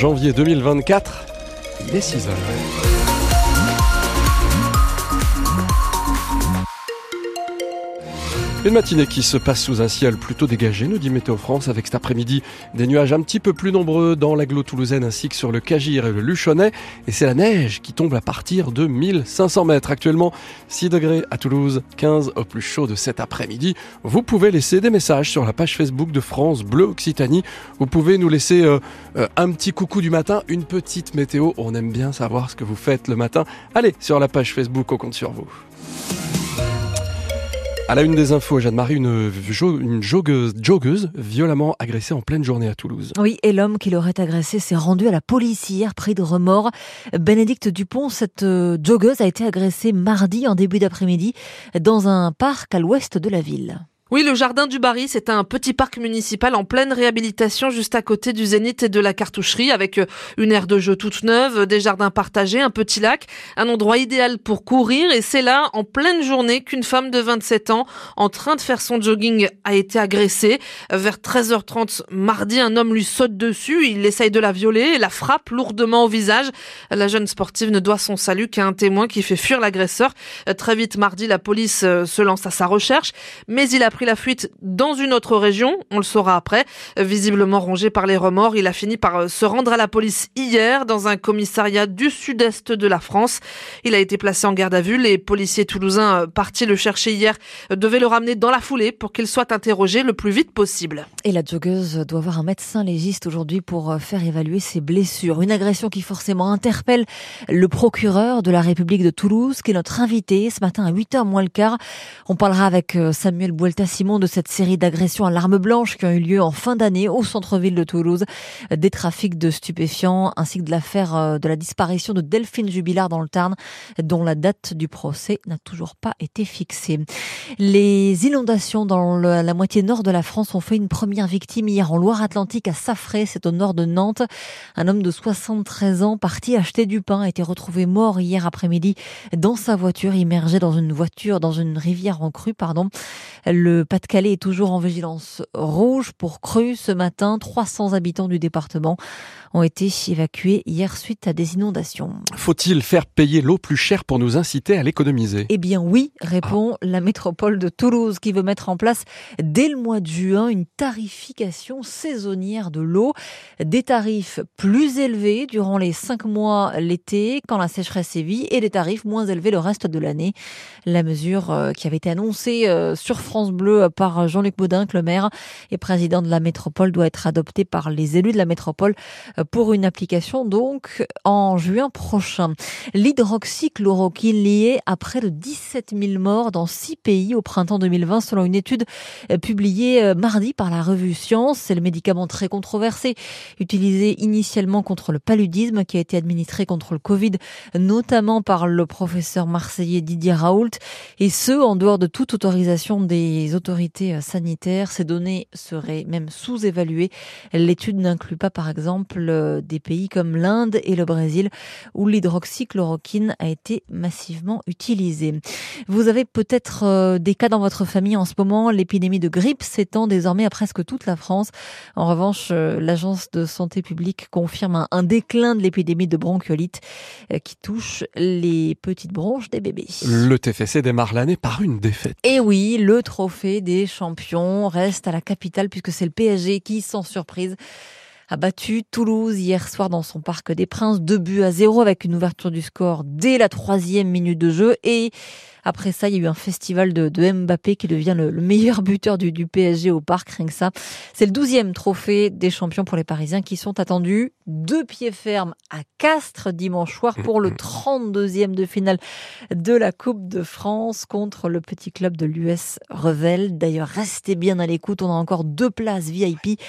janvier 2024. Il est 6 heures. Une matinée qui se passe sous un ciel plutôt dégagé, nous dit Météo France, avec cet après-midi des nuages un petit peu plus nombreux dans l'agglo toulousaine ainsi que sur le Cagir et le Luchonnet. Et c'est la neige qui tombe à partir de 1500 mètres. Actuellement, 6 degrés à Toulouse, 15 au plus chaud de cet après-midi. Vous pouvez laisser des messages sur la page Facebook de France Bleu Occitanie. Vous pouvez nous laisser euh, euh, un petit coucou du matin, une petite météo. On aime bien savoir ce que vous faites le matin. Allez sur la page Facebook, on compte sur vous. À la une des infos, Jeanne-Marie, une, joggeuse, joggeuse, violemment agressée en pleine journée à Toulouse. Oui, et l'homme qui l'aurait agressée s'est rendu à la police hier, pris de remords. Bénédicte Dupont, cette euh, joggeuse a été agressée mardi en début d'après-midi dans un parc à l'ouest de la ville. Oui, le jardin du Barry, c'est un petit parc municipal en pleine réhabilitation juste à côté du Zénith et de la cartoucherie avec euh, une aire de jeu toute neuve, des jardins partagés, un petit lac, un endroit idéal pour courir et c'est là, en pleine journée, qu'une femme de 27 ans, en train de faire son jogging, a été agressée. Vers 13h30 mardi, un homme lui saute dessus, il essaye de la violer et la frappe lourdement au visage. La jeune sportive ne doit son salut qu'à un témoin qui fait fuir l'agresseur. Très vite mardi, la police euh, se lance à sa recherche, mais il a la fuite dans une autre région, on le saura après. Visiblement rongé par les remords, il a fini par euh, se rendre à la police hier dans un commissariat du sud-est de la France. Il a été placé en garde à vue. Les policiers toulousains euh, partis le chercher hier euh, devaient le ramener dans la foulée pour qu'il soit interrogé le plus vite possible. Et la joggeuse doit voir un médecin légiste aujourd'hui pour faire évaluer ses blessures. Une agression qui forcément interpelle le procureur de la République de Toulouse, qui est notre invité ce matin à 8h moins le quart. On parlera avec Samuel Buelta Simon de cette série d'agressions à l'arme blanche qui ont eu lieu en fin d'année au centre-ville de Toulouse, des trafics de stupéfiants ainsi que de l'affaire euh, de la disparition de Delphine Jubilard dans le Tarn, dont la date du procès n'a toujours pas été fixée. Les inondations dans la moitié nord de la France ont fait une première victime hier en Loire-Atlantique à Safré, c'est au nord de Nantes. Un homme de 73 ans parti acheter du pain a été retrouvé mort hier après-midi dans sa voiture, immergé dans une voiture, dans une rivière en crue, pardon. Le le Pas-de-Calais est toujours en vigilance rouge pour crue ce matin. 300 habitants du département ont été évacués hier suite à des inondations. Faut-il faire payer l'eau plus chère pour nous inciter à l'économiser? Eh bien oui, répond la métropole de Toulouse qui veut mettre en place dès le mois de juin une tarification saisonnière de l'eau. Des tarifs plus élevés durant les cinq mois l'été quand la sécheresse sévit et des tarifs moins élevés le reste de l'année. La mesure euh, qui avait été annoncée euh, sur France Bleu par Jean-Luc Baudin, le maire et président de la métropole, doit être adoptée par les élus de la métropole pour une application donc en juin prochain. L'hydroxychloroquine liée à près de 17 000 morts dans six pays au printemps 2020 selon une étude euh, publiée euh, mardi par la revue Science. C'est le médicament très controversé utilisé initialement contre le paludisme qui a été administré contre le Covid notamment par le professeur marseillais Didier Raoult et ce en dehors de toute autorisation des autorités euh, sanitaires. Ces données seraient même sous-évaluées. L'étude n'inclut pas par exemple euh, des pays comme l'Inde et le Brésil où l'hydroxychloroquine a été massivement utilisée. Vous avez peut-être euh, des cas dans votre famille en ce moment. L'épidémie de grippe s'étend désormais à presque toute la France. En revanche, l'Agence de santé publique confirme un, déclin de l'épidémie de bronchiolite qui touche les petites bronches des bébés. Le TFC démarre l'année par une défaite. Et oui, le trophée des champions. Reste à la capitale puisque c'est le PSG qui, sans surprise, a battu Toulouse hier soir dans son Parc des Princes, deux buts à zéro avec une ouverture du score dès la troisième minute de jeu. Et après ça, il y a eu un festival de, de Mbappé qui devient le, meilleur buteur du, du, PSG au parc, rien que ça. C'est le douzième trophée des champions pour les Parisiens qui sont attendus deux pieds fermes à Castres dimanche soir pour le 32e de finale de la Coupe de France contre le petit club de l'US Revel. D'ailleurs, restez bien à l'écoute, on a encore deux places VIP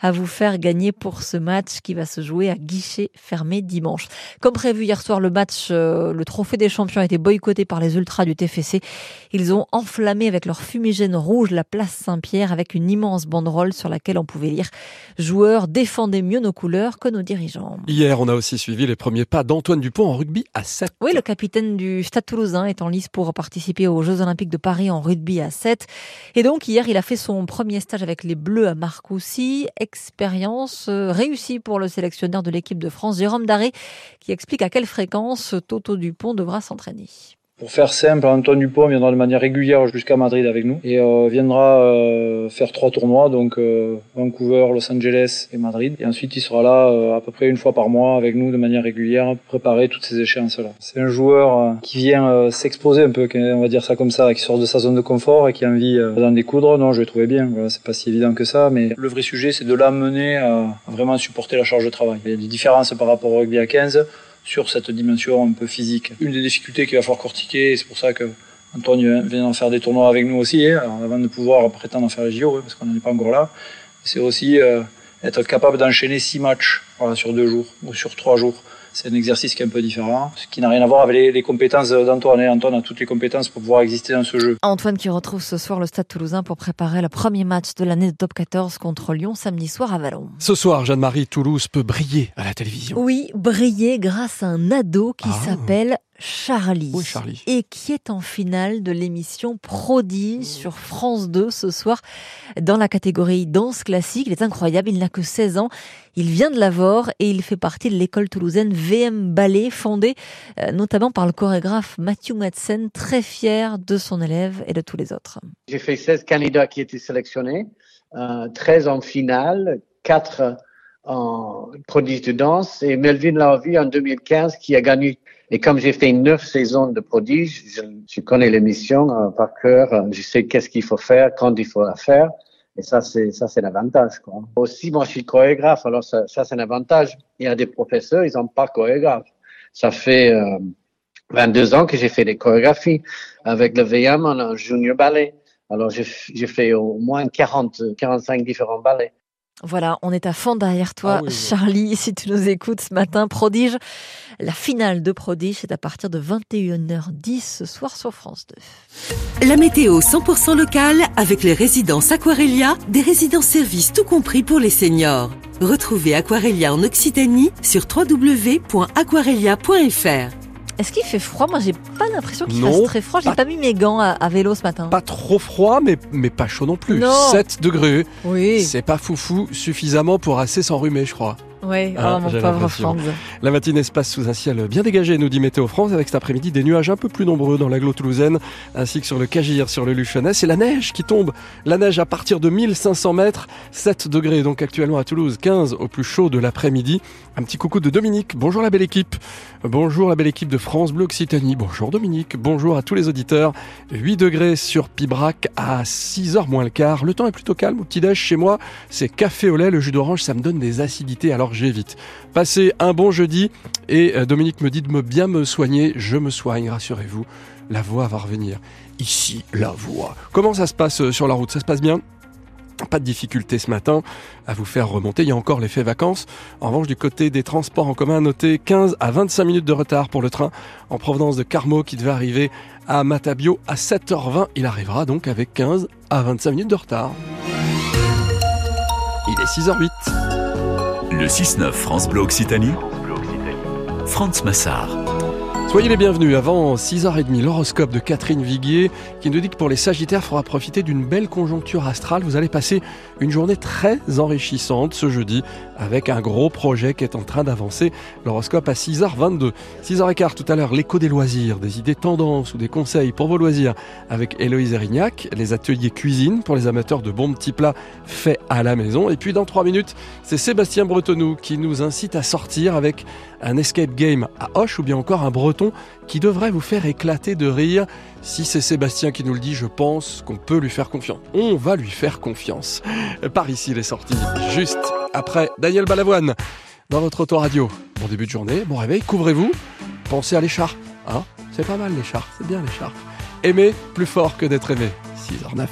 à vous faire gagner pour ce match qui va se jouer à guichet fermé dimanche. Comme prévu hier soir, le match, euh, le trophée des champions a été boycotté par les ultras du TFC. Ils ont enflammé avec leur fumigène rouge la place Saint-Pierre avec une immense banderole sur laquelle on pouvait lire Joueurs, défendez mieux nos couleurs que nos dirigeants. Hier, on a aussi suivi les premiers pas d'Antoine Dupont en rugby à 7. Oui, le capitaine du Stade toulousain est en lice pour participer aux Jeux Olympiques de Paris en rugby à 7. Et donc, hier, il a fait son premier stage avec les Bleus à Marcoussis. Expérience euh, réussie pour le sélectionneur de l'équipe de France, Jérôme Daré, qui explique à quelle fréquence Toto Dupont devra s'entraîner. Pour faire simple, Antoine Dupont viendra de manière régulière jusqu'à Madrid avec nous et euh, viendra euh, faire trois tournois, donc euh, Vancouver, Los Angeles et Madrid. Et ensuite, il sera là euh, à peu près une fois par mois avec nous de manière régulière, préparer toutes ces échéances-là. C'est un joueur euh, qui vient s'exposer un peu, on va dire ça comme ça, qui sort de sa zone de confort et qui a envie d'en découdre. Non, je l'ai trouvé bien. Voilà, c'est pas si évident que ça, mais le vrai sujet, c'est de l'amener à vraiment supporter la charge de travail. Il y a des différences par rapport au rugby à 15 sur cette dimension un peu physique. Une des difficultés qu'il va falloir cortiquer, c'est pour ça que Antoine vient en faire des tournois avec nous aussi, hein, avant de pouvoir prétendre en faire les JO, hein, parce qu'on n'en est pas encore là. C'est aussi euh, être capable d'enchaîner six matchs voilà, sur deux jours ou sur trois jours c'est un exercice qui est un peu différent, ce qui n'a rien à voir avec les, les compétences d'Antoine. Antoine a toutes les compétences pour pouvoir exister dans ce jeu. Antoine qui retrouve ce soir le Stade toulousain pour préparer le premier match de l'année de top 14 contre Lyon samedi soir à Vallon. Ce soir, Jeanne-Marie, Toulouse peut briller à la télévision. Oui, briller grâce à un ado qui Ah. s'appelle Charlie, Oui, Charlie. et qui est en finale de l'émission Prodige sur France 2 ce soir dans la catégorie danse classique. Il est incroyable, il n'a que 16 ans, il vient de l'Avor et il fait partie de l'école toulousaine VM Ballet fondée euh, notamment par le chorégraphe Mathieu Madsen, très fier de son élève et de tous les autres. J'ai fait 16 candidats qui étaient sélectionnés, euh, 13 en finale, 4 en prodige de danse et Melvin Larvie en 2015 qui a gagné. Et comme j'ai fait 9 saisons de prodige, je, connais l'émission euh, par cœur, euh, je sais qu'est-ce qu'il faut faire, quand il faut la faire. Et ça, c'est ça, c'est l'avantage. Quoi. Aussi, moi, je suis chorégraphe, alors ça, ça c'est un avantage. Il y a des professeurs, ils n'ont pas chorégraphe. Ça fait euh, 22 ans que j'ai fait des chorégraphies avec le VM en junior ballet. Alors, j'ai fait au moins 40, 45 différents ballets. Voilà, on est à fond derrière toi, Ah oui, oui. Charlie, si tu nous écoutes ce matin. Prodige, la finale de Prodige, c'est à partir de 21h10 ce soir sur France 2. La météo 100% locale avec les résidences Aquarelia, des résidences services tout compris pour les seniors. Retrouvez Aquarelia en Occitanie sur www.aquarelia.fr. Est-ce qu'il fait froid? Moi, j'ai pas l'impression qu'il fasse très froid. J'ai pas- pas mis mes gants à, à vélo ce matin. Pas trop froid, mais, mais pas chaud non plus. Non. 7 degrés. Oui, C'est pas foufou, suffisamment pour assez s'enrhumer, je crois. Oui. Ah, oh, mon pauvre. Franz. La matinée se passe sous un ciel bien dégagé, nous dit Météo France, avec cet après-midi des nuages un peu plus nombreux dans l'agglo toulousaine, ainsi que sur le Cagir, sur le Luchonnet. C'est la neige qui tombe. La neige à partir de 1500 mètres, 7 degrés donc actuellement à Toulouse, 15 au plus chaud de l'après-midi. Un petit coucou de Dominique. Bonjour la belle équipe. Bonjour la belle équipe de France Bleu Occitanie. Bonjour Dominique. Bonjour à tous les auditeurs. 8 degrés sur Pibrac à 6h moins le quart. Le temps est plutôt calme au petit-déj chez moi. C'est café au lait. Le jus d'orange, ça me donne des acidités, alors j'évite. Passez un bon jeudi et euh, Dominique me dit de me bien me soigner. Je me soigne, rassurez-vous. La voix va revenir. Ici, la voix. Comment ça se passe euh, sur la route? Ça se passe bien? Pas de difficulté ce matin à vous faire remonter. Il y a encore l'effet vacances. En revanche, du côté des transports en commun, notez 15 à 25 minutes de retard pour le train en provenance de Carmo qui devait arriver à Matabio à 7h20. Il arrivera donc avec 15 à 25 minutes de retard. Il est 6h08. Le 6-9 France Bleu Occitanie. Franz Massard. Soyez les bienvenus avant 6h30, l'horoscope de Catherine Viguier qui nous dit que pour les Sagittaires, il faudra profiter d'une belle conjoncture astrale. Vous allez passer une journée très enrichissante ce jeudi avec un gros projet qui est en train d'avancer. L'horoscope à 6h22. 6h15 tout à l'heure, l'écho des loisirs, des idées tendances ou des conseils pour vos loisirs avec Héloïse Erignac, les ateliers cuisine pour les amateurs de bons petits plats faits à la maison. Et puis dans 3 minutes, c'est Sébastien Bretonneau qui nous incite à sortir avec un escape game à Hoche ou bien encore un breton qui devrait vous faire éclater de rire. Si c'est Sébastien qui nous le dit, je pense qu'on peut lui faire confiance. On va lui faire confiance. Par ici les sorties, juste après Daniel Balavoine dans votre autoradio. Bon début de journée, bon réveil, couvrez-vous, pensez à l'écharpe. Hein c'est pas mal l'écharpe, c'est bien l'écharpe. Aimer plus fort que d'être aimé. 6h09.